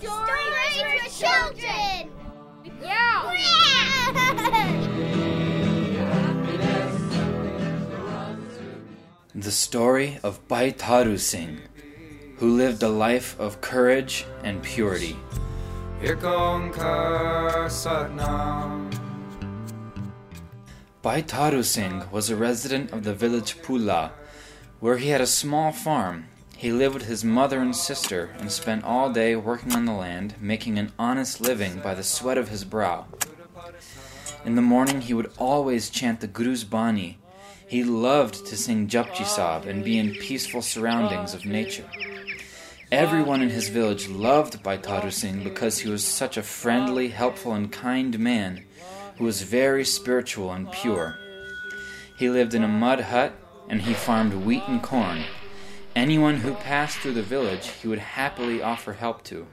Stories for children! Yeah! The story of Bhai Taru Singh, who lived a life of courage and purity. Bhai Taru Singh was a resident of the village Pula, where he had a small farm. He lived with his mother and sister and spent all day working on the land, making an honest living by the sweat of his brow. In the morning, he would always chant the Guru's Bani. He loved to sing Japji Sahib and be in peaceful surroundings of nature. Everyone in his village loved Bhai Taru Singh because he was such a friendly, helpful, and kind man who was very spiritual and pure. He lived in a mud hut and he farmed wheat and corn. Anyone who passed through the village he would happily offer help to.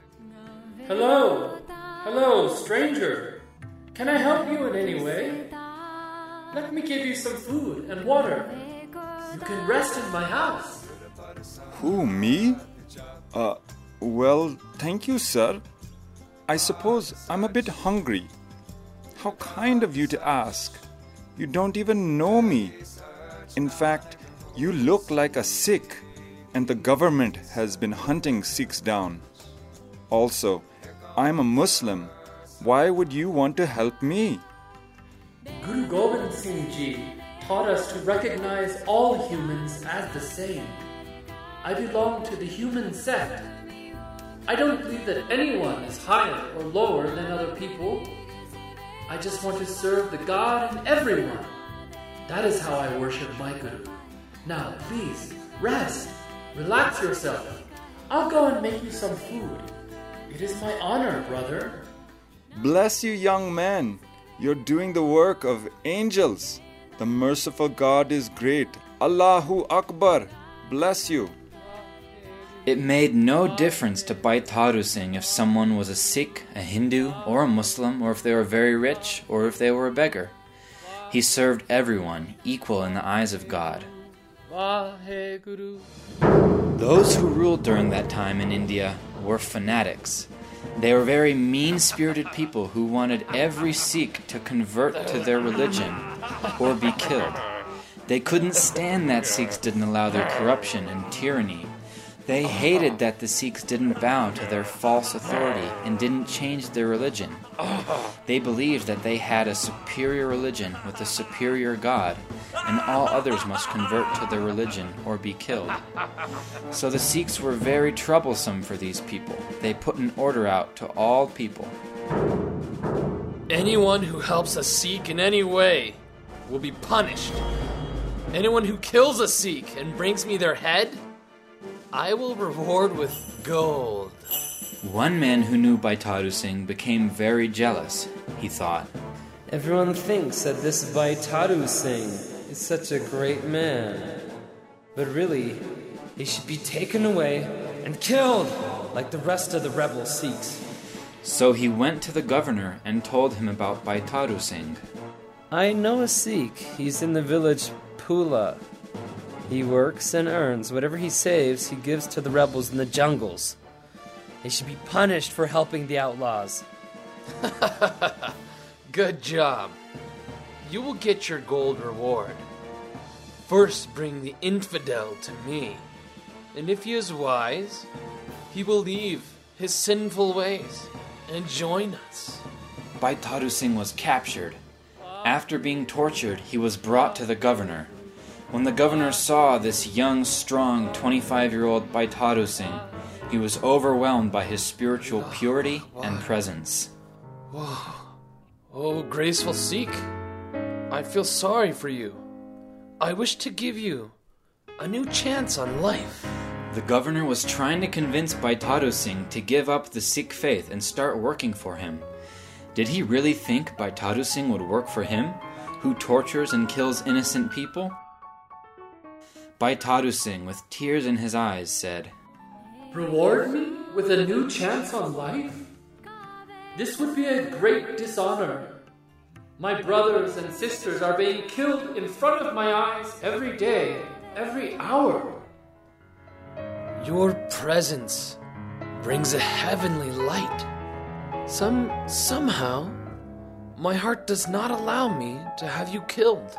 Hello! Hello, stranger! Can I help you in any way? Let me give you some food and water. You can rest in my house. Who, me? Uh, well, thank you, sir. I suppose I'm a bit hungry. How kind of you to ask. You don't even know me. In fact, you look like a Sikh, and the government has been hunting Sikhs down. Also, I'm a Muslim. Why would you want to help me? Guru Gobind Singh Ji taught us to recognize all humans as the same. I belong to the human sect. I don't believe that anyone is higher or lower than other people. I just want to serve the God in everyone. That is how I worship my Guru. Now, please, rest. Relax yourself. I'll go and make you some food. It is my honor, brother. Bless you, young man. You're doing the work of angels. The merciful God is great. Allahu Akbar. Bless you. It made no difference to Bhai Taru Singh if someone was a Sikh, a Hindu, or a Muslim, or if they were very rich, or if they were a beggar. He served everyone equal in the eyes of God. Those who ruled during that time in India were fanatics. They were very mean spirited people who wanted every Sikh to convert to their religion or be killed. They couldn't stand that Sikhs didn't allow their corruption and tyranny. They hated that the Sikhs didn't bow to their false authority and didn't change their religion. They believed that they had a superior religion with a superior God, and all others must convert to their religion or be killed. So the Sikhs were very troublesome for these people. They put an order out to all people. Anyone who helps a Sikh in any way will be punished. Anyone who kills a Sikh and brings me their head, I will reward with gold. One man who knew Bhai Taru Singh became very jealous. He thought, Everyone thinks that this Bhai Taru Singh is such a great man. But really, he should be taken away and killed like the rest of the rebel Sikhs. So he went to the governor and told him about Bhai Taru Singh. I know a Sikh. He's in the village Pula. He works and earns. Whatever he saves, he gives to the rebels in the jungles. He should be punished for helping the outlaws. Good job. You will get your gold reward. First, bring the infidel to me, and if he is wise, he will leave his sinful ways and join us. Bhai Taru Singh was captured. After being tortured, he was brought to the governor. When the governor saw this young, strong 25 year old Bhai Taru Singh, he was overwhelmed by his spiritual purity and presence. Oh, oh, graceful Sikh, I feel sorry for you. I wish to give you a new chance on life. The governor was trying to convince Bhai Taru Singh to give up the Sikh faith and start working for him. Did he really think Bhai Taru Singh would work for him, who tortures and kills innocent people? Bhai Taru Singh, with tears in his eyes, said, Reward me with a new chance on life? This would be a great dishonor. My brothers and sisters are being killed in front of my eyes every day, every hour. Your presence brings a heavenly light. Some somehow my heart does not allow me to have you killed.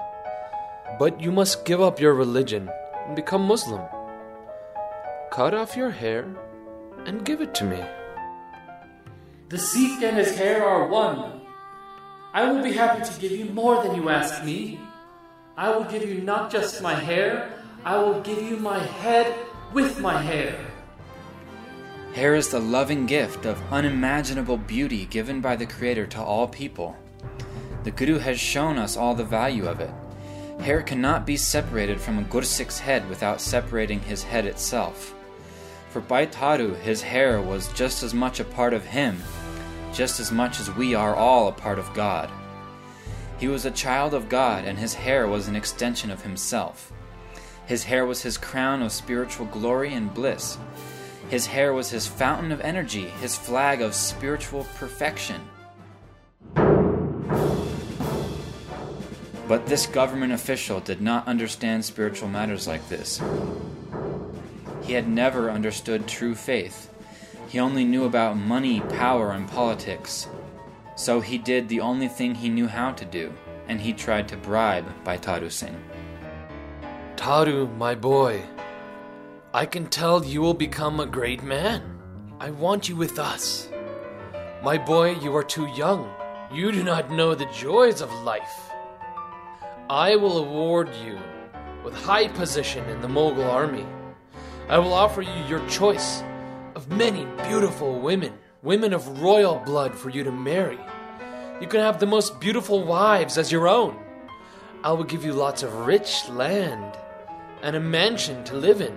But you must give up your religion and become Muslim. Cut off your hair and give it to me. The Sikh and his hair are one. I will be happy to give you more than you ask me. I will give you not just my hair, I will give you my head with my hair. Hair is the loving gift of unimaginable beauty given by the Creator to all people. The Guru has shown us all the value of it. Hair cannot be separated from a Gursikh's head without separating his head itself. For Bhai Tharu, his hair was just as much a part of him, just as much as we are all a part of God. He was a child of God, and his hair was an extension of himself. His hair was his crown of spiritual glory and bliss. His hair was his fountain of energy, his flag of spiritual perfection. But this government official did not understand spiritual matters like this. He had never understood true faith. He only knew about money, power, and politics. So he did the only thing he knew how to do, and he tried to bribe Tharu Singh. Taru, my boy, I can tell you will become a great man. I want you with us. My boy, you are too young. You do not know the joys of life. I will award you with high position in the Mughal army. I will offer you your choice of many beautiful women, women of royal blood for you to marry. You can have the most beautiful wives as your own. I will give you lots of rich land and a mansion to live in.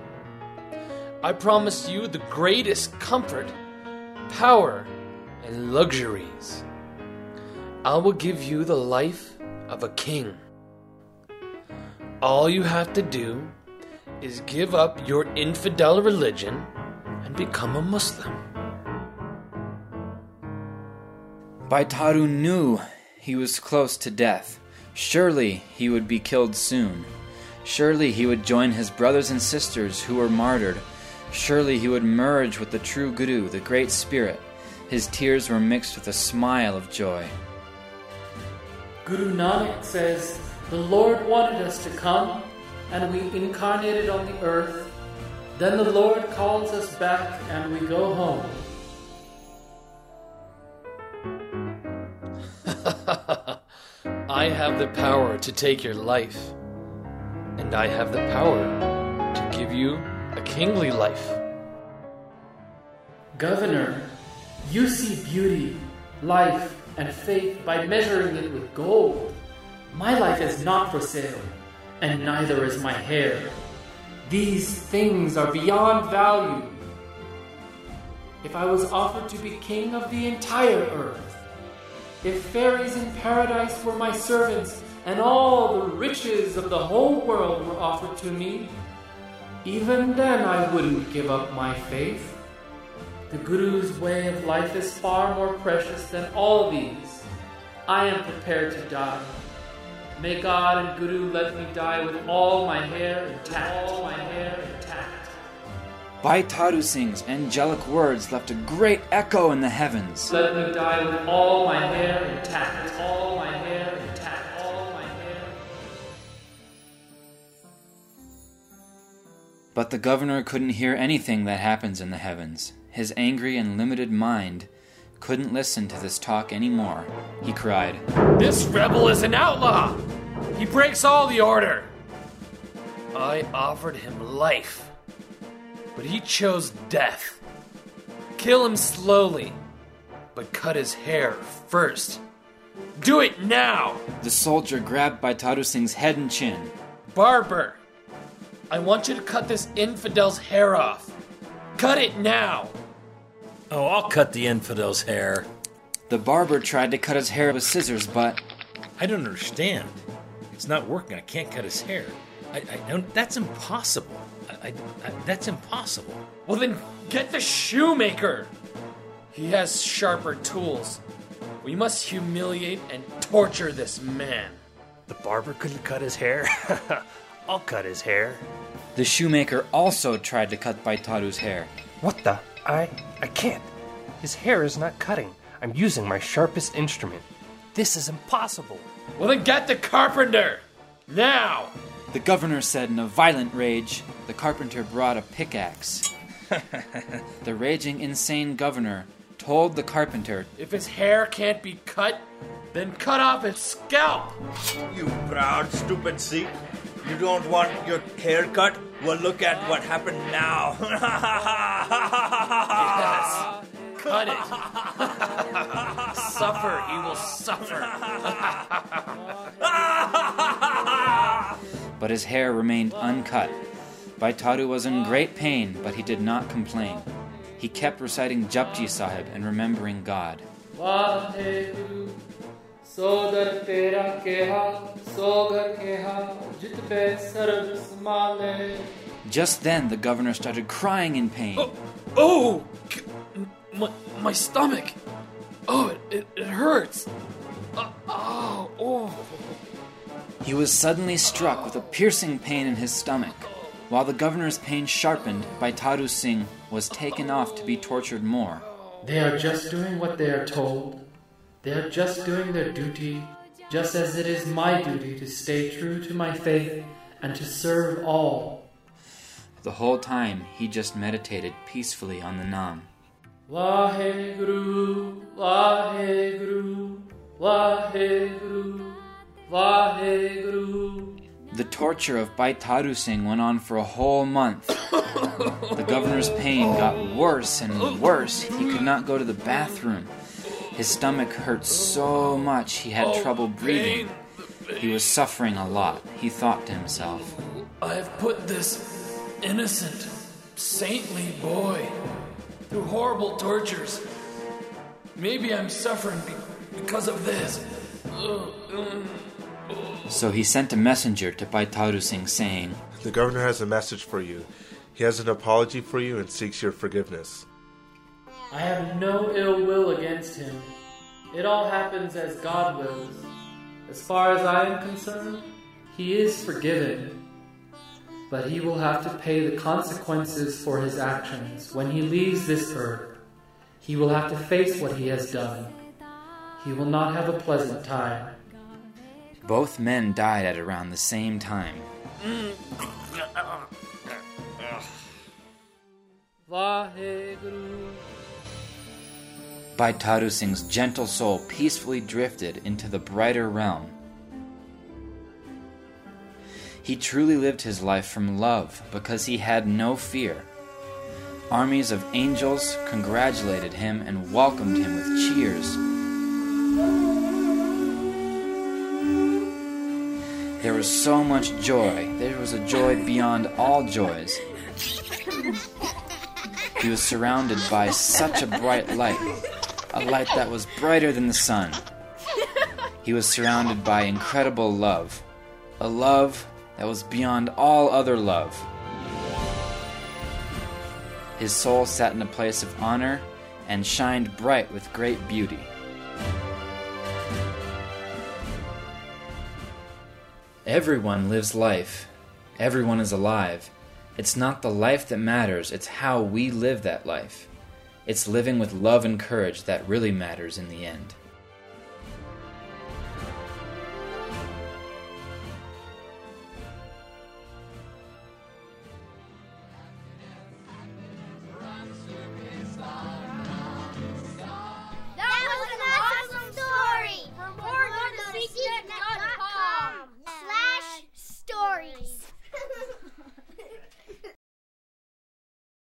I promise you the greatest comfort, power, and luxuries. I will give you the life of a king. All you have to do is give up your infidel religion and become a Muslim. Bhai Tharu knew he was close to death. Surely he would be killed soon. Surely he would join his brothers and sisters who were martyred. Surely he would merge with the true Guru, the Great Spirit. His tears were mixed with a smile of joy. Guru Nanak says, The Lord wanted us to come, and we incarnated on the earth. Then the Lord calls us back, and we go home. I have the power to take your life, and I have the power to give you a kingly life. Governor, you see beauty, life, and faith by measuring it with gold. My life is not for sale, and neither is my hair. These things are beyond value. If I was offered to be king of the entire earth, if fairies in paradise were my servants, and all the riches of the whole world were offered to me, even then I wouldn't give up my faith. The Guru's way of life is far more precious than all these. I am prepared to die. May God and Guru let me die with all my hair intact. All my hair intact. Bhai Tharu Singh's angelic words left a great echo in the heavens. Let me die with all my hair intact. All my hair intact. All my hair. But the governor couldn't hear anything that happens in the heavens. His angry and limited mind couldn't listen to this talk anymore. He cried, This rebel is an outlaw! He breaks all the order! I offered him life, but he chose death. Kill him slowly, but cut his hair first. Do it now! The soldier grabbed Bhai Tharu Singh's head and chin. Barber, I want you to cut this infidel's hair off. Cut it now! Oh, I'll cut the infidel's hair. The barber tried to cut his hair with scissors, but I don't understand. It's not working. I can't cut his hair. I, I don't. That's impossible. I, I, I, that's impossible. Well, then get the shoemaker! He has sharper tools. We must humiliate and torture this man. The barber couldn't cut his hair. I'll cut his hair. the shoemaker also tried to cut Bhai Taru's hair. What the? I. I can't. His hair is not cutting. I'm using my sharpest instrument. This is impossible. Well, then get the carpenter! Now! The governor said in a violent rage. The carpenter brought a pickaxe. the raging, insane governor told the carpenter If his hair can't be cut, then cut off his scalp! You proud, stupid Sikh. You don't want your hair cut? Well, look at what happened now. Yes. Cut it. suffer, he will suffer. but his hair remained uncut. Bhai Taru was in great pain, but he did not complain. He kept reciting Japji Sahib and remembering God. Just then the governor started crying in pain. Oh, oh my, my stomach. Oh, it, it, it hurts. Uh, oh, oh. He was suddenly struck with a piercing pain in his stomach, while the governor's pain sharpened by Taru Singh was taken off to be tortured more. They are just doing what they are told they are just doing their duty, just as it is my duty to stay true to my faith and to serve all. The whole time, he just meditated peacefully on the Nam. Vaheguru, Vaheguru, Vaheguru, Vaheguru. The torture of Bhai Taru Singh went on for a whole month. the governor's pain got worse and worse. He could not go to the bathroom. His stomach hurt so much he had oh, trouble breathing. He was suffering a lot, he thought to himself. I have put this innocent, saintly boy through horrible tortures. Maybe I'm suffering be- because of this. So he sent a messenger to Bhai Taru Singh saying, The governor has a message for you. He has an apology for you and seeks your forgiveness. I have no ill will against him. It all happens as God wills. As far as I am concerned, he is forgiven. But he will have to pay the consequences for his actions when he leaves this earth. He will have to face what he has done. He will not have a pleasant time. Both men died at around the same time. Mm. Mm. Vaheguru. Bhai Taru Singh's gentle soul peacefully drifted into the brighter realm. He truly lived his life from love because he had no fear. Armies of angels congratulated him and welcomed him with cheers. There was so much joy. There was a joy beyond all joys. He was surrounded by such a bright light, a light that was brighter than the sun. He was surrounded by incredible love, a love that was beyond all other love. His soul sat in a place of honor and shined bright with great beauty. Everyone lives life. Everyone is alive. It's not the life that matters, it's how we live that life. It's living with love and courage that really matters in the end.